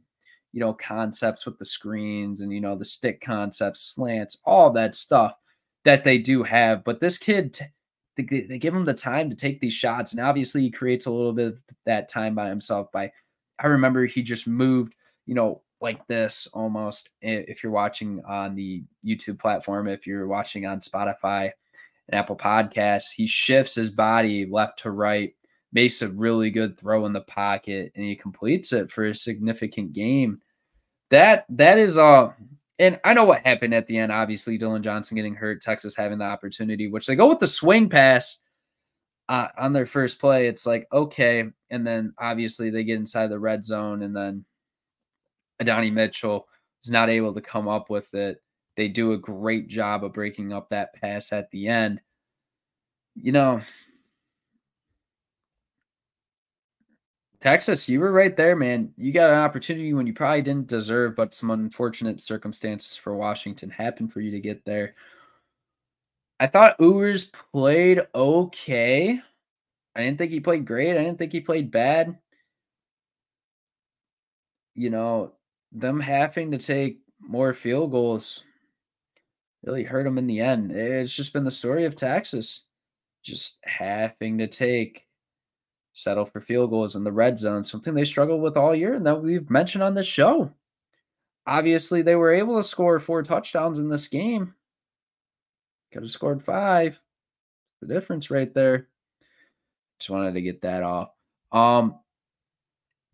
you know, concepts with the screens and, you know, the stick concepts, slants, all that stuff that they do have. But this kid, they, they give him the time to take these shots. And obviously, he creates a little bit of that time by himself. By, I remember he just moved, you know, like this almost if you're watching on the YouTube platform, if you're watching on Spotify and Apple Podcasts, he shifts his body left to right, makes a really good throw in the pocket, and he completes it for a significant game. That that is uh and I know what happened at the end. Obviously, Dillon Johnson getting hurt, Texas having the opportunity, which they go with the swing pass uh, on their first play. It's like okay, and then obviously they get inside the red zone, and then Adonai Mitchell is not able to come up with it. They do a great job of breaking up that pass at the end. You know, Texas, you were right there, man. You got an opportunity when you probably didn't deserve, but some unfortunate circumstances for Washington happened for you to get there. I thought Ewers played okay. I didn't think he played great. I didn't think he played bad. You know, them having to take more field goals really hurt them in the end. It's just been the story of Texas, just having to take settle for field goals in the red zone, something they struggled with all year and that we've mentioned on this show. Obviously, they were able to score four touchdowns in this game. Could have scored five. The difference right there. Just wanted to get that off. Um,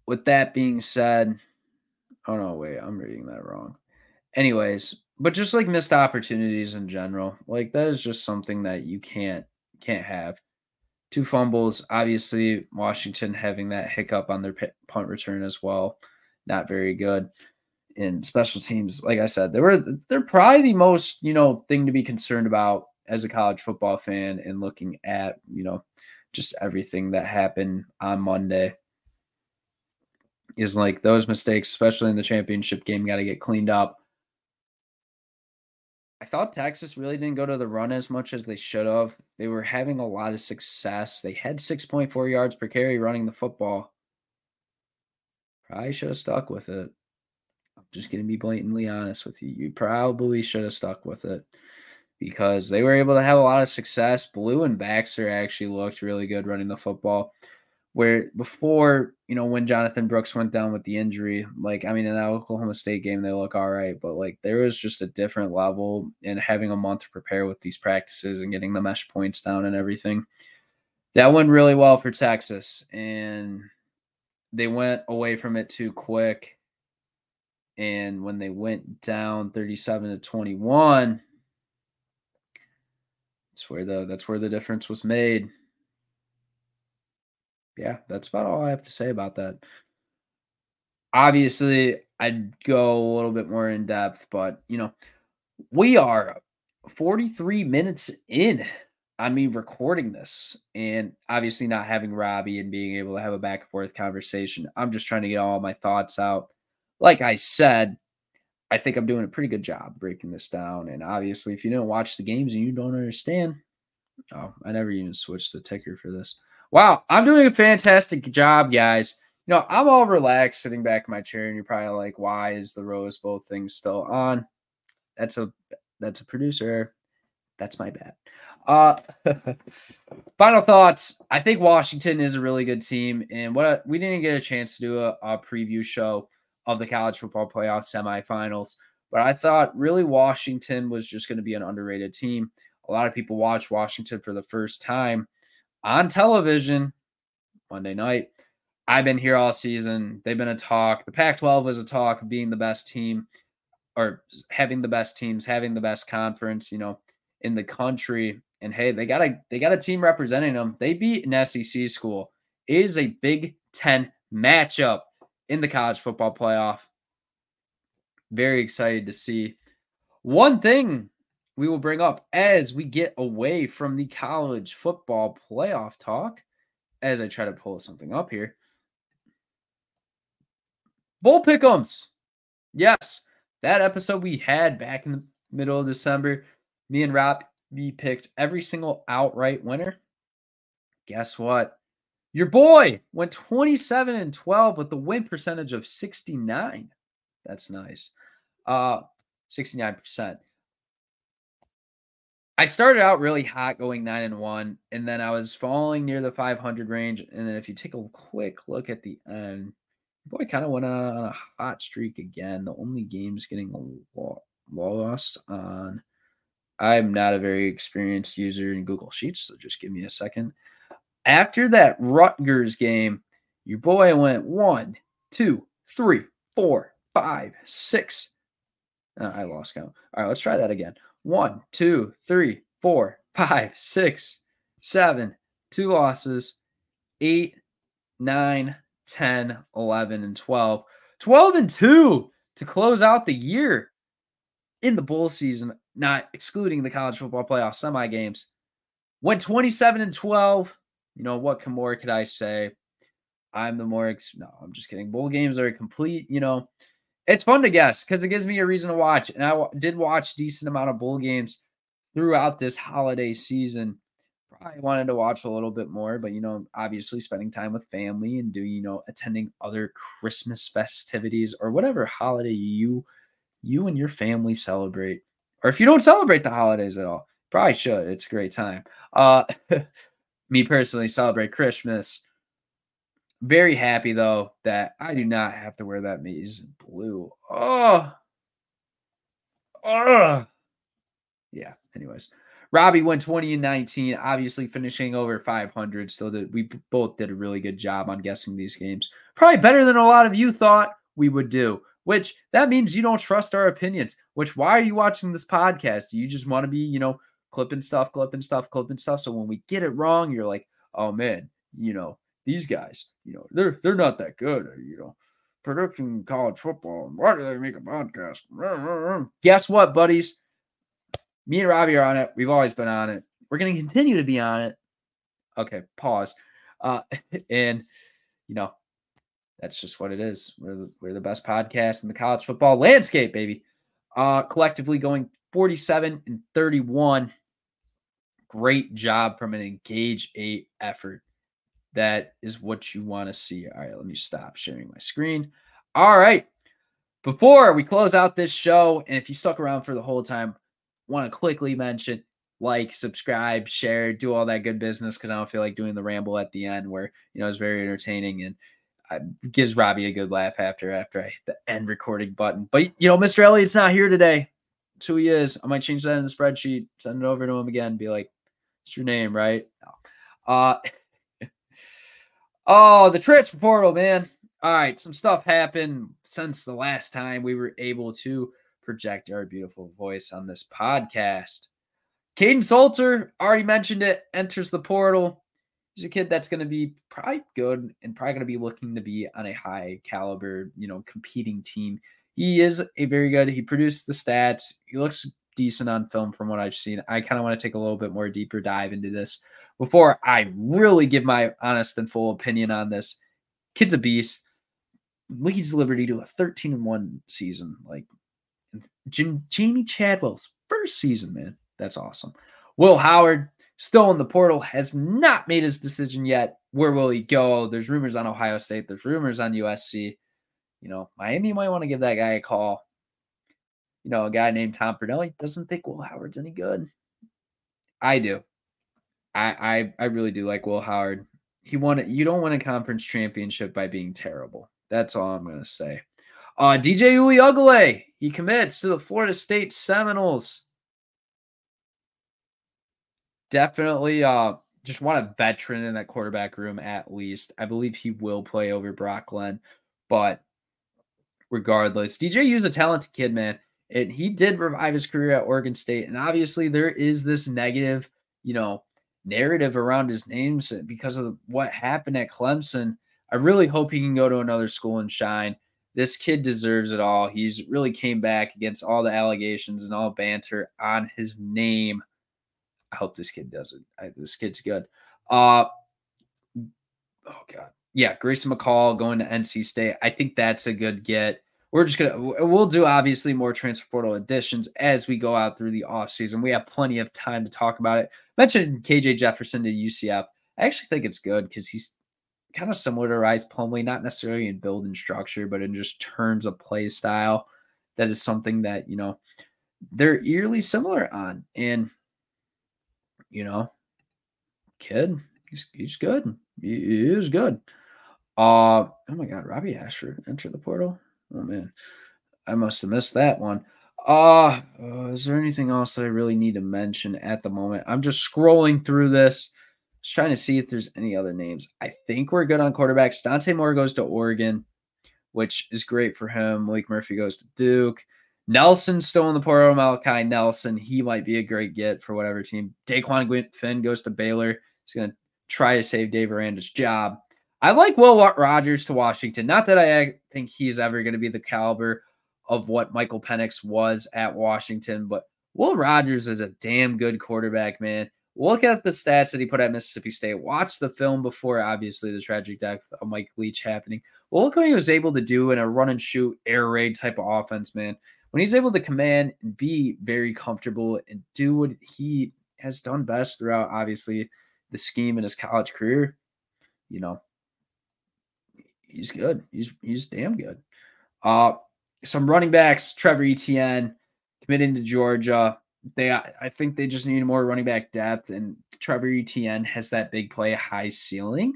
with that being said, Oh no, wait, I'm reading that wrong. Anyways, but just like missed opportunities in general, like that is just something that you can't can't have. Two fumbles, obviously Washington having that hiccup on their punt return as well, not very good. In special teams, like I said, they were they're probably the most you know thing to be concerned about as a college football fan and looking at you know just everything that happened on Monday is like those mistakes, especially in the championship game, got to get cleaned up. I thought Texas really didn't go to the run as much as they should have. They were having a lot of success. They had 6.4 yards per carry running the football. Probably should have stuck with it. I'm just going to be blatantly honest with you. You probably should have stuck with it because they were able to have a lot of success. Blue and Baxter actually looked really good running the football where before, you know, when Jonathan Brooks went down with the injury, like, I mean, in that Oklahoma State game, they look all right, but like there was just a different level in having a month to prepare with these practices and getting the mesh points down and everything. That went really well for Texas, and they went away from it too quick. And when they went down 37 to 21, that's where the that's where the difference was made yeah, that's about all I have to say about that. Obviously, I'd go a little bit more in depth, but you know, we are 43 minutes in on me recording this and obviously not having Robby and being able to have a back and forth conversation. I'm just trying to get all my thoughts out. Like I said, I think I'm doing a pretty good job breaking this down. And obviously, if you don't watch the games and you don't understand, oh, I never even switched the ticker for this. Wow, I'm doing a fantastic job, guys. You know, I'm all relaxed sitting back in my chair, and you're probably like, why is the Rose Bowl thing still on? That's a that's a producer. That's my bad. Uh final thoughts. I think Washington is a really good team. And what we didn't get a chance to do a, a preview show of the college football playoff semifinals, but I thought really Washington was just going to be an underrated team. A lot of people watch Washington for the first time on television Monday night. I've been here all season. They've been a talk. The Pac 12 was a talk being the best team or having the best teams, having the best conference, you know, in the country. And hey, they got a they got a team representing them. They beat an SEC school. It is a Big Ten matchup. in the college football playoff. Very excited to see. One thing we will bring up as we get away from the college football playoff talk, as I try to pull something up here. Bowl pickums. Yes, that episode we had back in the middle of December, me and Rob we picked every single outright winner. Guess what? Your boy went 27 and 12 with the win percentage of 69. That's nice. Uh 69%. I started out really hot going 9 and 1 and then I was falling near the 500 range and then if you take a quick look at the end boy kind of went on a hot streak again. The only games getting lost on I'm not a very experienced user in Google Sheets, so just give me a second. After that Rutgers game, your boy went one, two, three, four, five, six. Uh, I lost count. All right, let's try that again. One, two, three, four, five, six, seven, two losses, eight, nine, 10, 11, and 12. 12 and 2 to close out the year in the bowl season, not excluding the college football playoff semi games. Went 27 and 12. You know, what more could I say? I'm the more, ex- no, I'm just kidding. Bowl games are complete, you know. It's fun to guess because it gives me a reason to watch. And I w- did watch decent amount of bowl games throughout this holiday season. Probably wanted to watch a little bit more, but you know, obviously spending time with family and doing, you know, attending other Christmas festivities or whatever holiday you you and your family celebrate. Or if you don't celebrate the holidays at all, probably should. It's a great time. Uh me personally celebrate Christmas. Very happy though that I do not have to wear that maize blue. Oh, oh, yeah. Anyways, Robby went 20 and 19, obviously finishing over 500. Still did we both did a really good job on guessing these games. Probably better than a lot of you thought we would do. Which that means you don't trust our opinions. Which why are you watching this podcast? You just want to be, you know, clipping stuff, clipping stuff, clipping stuff. So when we get it wrong, you're like, oh man, you know, these guys, you know, they're they're not that good, you know. Predicting college football. Why do they make a podcast? Guess what, buddies? Me and Robby are on it. We've always been on it. We're going to continue to be on it. Okay, pause. Uh, and you know, that's just what it is. We're the, we're the best podcast in the college football landscape, baby. Uh, collectively going 47 and 31. Great job from an engage eight effort. That is what you want to see. All right, let me stop sharing my screen. All right. Before we close out this show, and if you stuck around for the whole time, want to quickly mention like, subscribe, share, do all that good business because I don't feel like doing the ramble at the end where, you know, it's very entertaining and uh, gives Robby a good laugh after after I hit the end recording button. But, you know, Mr. Elliott's not here today. That's who he is. I might change that in the spreadsheet, send it over to him again, be like, it's your name, right? No. Uh, oh, the transfer portal, man. All right, some stuff happened since the last time we were able to project our beautiful voice on this podcast. Kaidon Salter, already mentioned it, enters the portal. He's a kid that's going to be probably good and probably going to be looking to be on a high caliber, you know, competing team. He is a very good. He produced the stats. He looks decent on film from what I've seen. I kind of want to take a little bit more deeper dive into this before I really give my honest and full opinion on this. Kid's a beast. Leads Liberty to a 13 and 1 season. Like Jim, Jamey Chadwell's first season, man. That's awesome. Will Howard, still in the portal, has not made his decision yet. Where will he go? There's rumors on Ohio State, there's rumors on USC. You know, Miami might want to give that guy a call. You know, a guy named Tom He doesn't think Will Howard's any good. I do. I I, I really do like Will Howard. He won you don't win a conference championship by being terrible. That's all I'm gonna say. Uh, DJ Uiagalelei, he commits to the Florida State Seminoles. Definitely uh, just want a veteran in that quarterback room at least. I believe he will play over Brock but regardless, DJ is a talented kid, man. And he did revive his career at Oregon State. And obviously, there is this negative, you know, narrative around his names because of what happened at Clemson I really hope he can go to another school and shine. This kid deserves it all. He's really came back against all the allegations and all banter on his name. I hope this kid does it. I, this kid's good. Uh, oh god, yeah, Grayson McCall going to NC State. I think that's a good get. We're just gonna we'll do obviously more transfer portal additions as we go out through the offseason. We have plenty of time to talk about it. Mentioned KJ Jefferson to UCF. I actually think it's good because he's kind of similar to Rhys Plumlee, not necessarily in build and structure, but in just terms of play style. That is something that, you know, they're eerily similar on. And, you know, kid, he's, he's good. He, he is good. Uh, oh my God, Robby Ashford entered the portal. Oh man, I must have missed that one. Uh, uh, is there anything else that I really need to mention at the moment? I'm just scrolling through this. Just trying to see if there's any other names. I think we're good on quarterbacks. Dante Moore goes to Oregon, which is great for him. Malik Murphy goes to Duke. Nelson still in the portal. Malachi Nelson, he might be a great get for whatever team. Dequan Finn goes to Baylor. He's going to try to save Dave Aranda's job. I like Will Rogers to Washington. Not that I think he's ever going to be the caliber of what Michael Penix was at Washington, but Will Rogers is a damn good quarterback, man. Look at the stats that he put at Mississippi State. Watch the film before, obviously, the tragic death of Mike Leach happening. Well, look what he was able to do in a run and shoot, air raid type of offense, man. When he's able to command and be very comfortable and do what he has done best throughout, obviously, the scheme in his college career, you know, he's good. He's he's damn good. Uh, some running backs, Trevor Etienne committing to Georgia they I think they just need more running back depth, and Trevor Etienne has that big play, high ceiling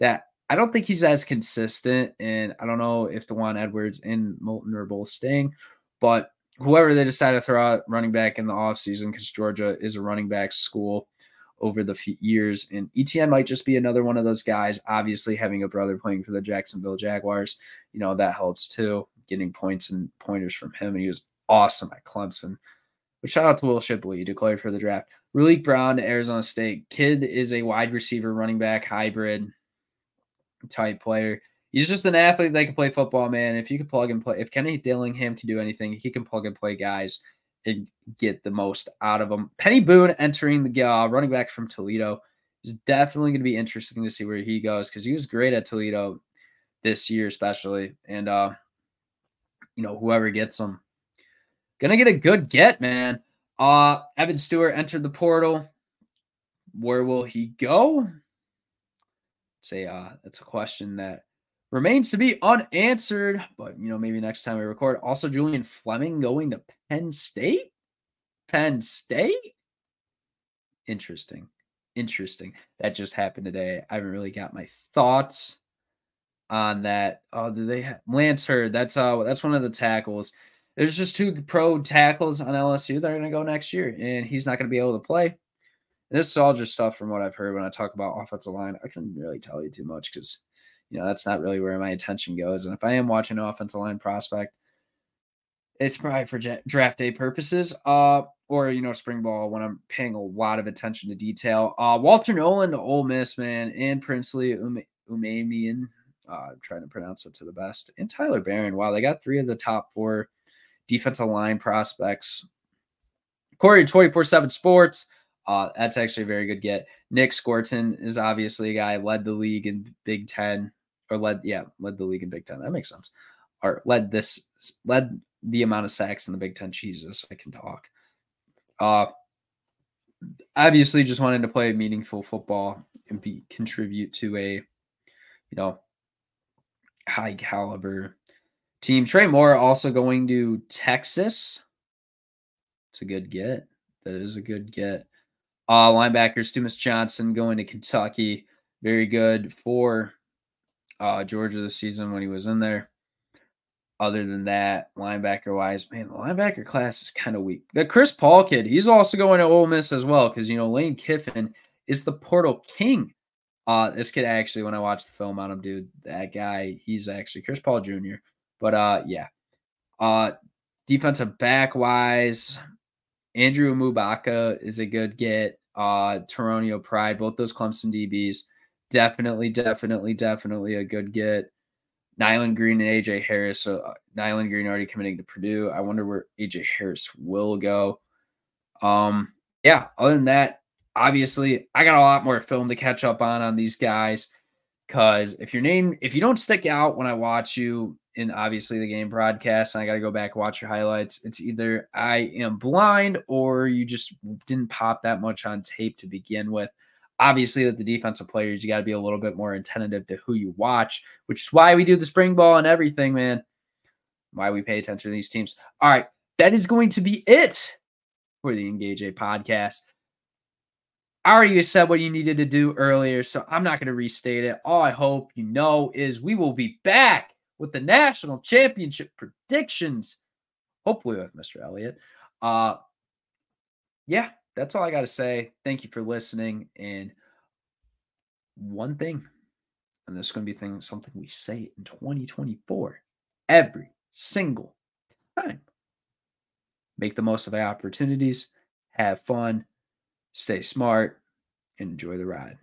that I don't think he's as consistent. And I don't know if Daijun Edwards and Milton are both staying, but whoever they decide to throw out running back in the offseason, because Georgia is a running back school over the years. And Etienne might just be another one of those guys. Obviously, having a brother playing for the Jacksonville Jaguars, you know, that helps too, getting points and pointers from him. And he was awesome at Clemson. But shout out to Will Shipley, he declared for the draft. Raleek Brown Arizona State. Kid is a wide receiver, running back, hybrid type player. He's just an athlete that can play football, man. If you can plug and play, if Kenny Dillingham can do anything, he can plug and play guys and get the most out of them. Peny Boone entering the uh, running back from Toledo is definitely going to be interesting to see where he goes because he was great at Toledo this year, especially. And, uh, you know, whoever gets him, Gonna get a good get, man. Uh Evan Stewart entered the portal. Where will he go? Say uh that's a question that remains to be unanswered, but you know, maybe next time we record. Also, Julian Fleming going to Penn State. Penn State? Interesting. Interesting. That just happened today. I haven't really got my thoughts on that. Oh, do they have Lance Heard? That's uh that's one of the tackles there's just two pro tackles on LSU that are going to go next year, and he's not going to be able to play. And this is all just stuff from what I've heard when I talk about offensive line. I couldn't really tell you too much because, you know, that's not really where my attention goes. And if I am watching an offensive line prospect, it's probably for draft day purposes, uh, or you know, spring ball when I'm paying a lot of attention to detail. Uh, Walter Nolen to Ole Miss, man, and Princely um, Umamian, uh, I'm trying to pronounce it to the best, and Tyler Baron. Wow, they got three of the top four defensive line prospects. Corey, 24 7 Sports. Uh, that's actually a very good get. Nick Scourton is obviously a guy led the league in Big Ten, or led, yeah, led the league in Big Ten. That makes sense. Or led this, led the amount of sacks in the Big Ten. Jesus, I can talk. Uh, obviously, just wanted to play meaningful football and be contribute to a, you know, high caliber team. Trey Moore also going to Texas. It's a good get. That is a good get. Uh, linebackers, Dumas Johnson going to Kentucky. Very good for uh, Georgia this season when he was in there. Other than that, linebacker wise, man, the linebacker class is kind of weak. The Chris Paul kid, he's also going to Ole Miss as well because you know Lane Kiffin is the portal king. Uh, this kid actually, when I watched the film on him, dude, that guy, he's actually Chris Paul Jr. But uh, yeah. Uh, defensive back wise, Andrew Mukuba is a good get. Uh, Toriano Pride, both those Clemson DBs, definitely, definitely, definitely a good get. Nyland Green and AJ Harris. So uh, Nyland Green already committing to Purdue. I wonder where AJ Harris will go. Um, yeah. Other than that, obviously, I got a lot more film to catch up on on these guys. Because if your name, if you don't stick out when I watch you in obviously the game broadcast, and I got to go back watch your highlights, it's either I am blind or you just didn't pop that much on tape to begin with. Obviously, with the defensive players, you got to be a little bit more attentive to who you watch, which is why we do the spring ball and everything, man. Why we pay attention to these teams. All right, that is going to be it for the Engage Eight podcast. I already said what you needed to do earlier, so I'm not going to restate it. All I hope you know is we will be back with the national championship predictions, hopefully with Mr. Elliott. Uh, yeah, that's all I got to say. Thank you for listening. And one thing, and this is going to be thing, something we say in 2024 every single time. Make the most of the opportunities, have fun, stay smart, and enjoy the ride.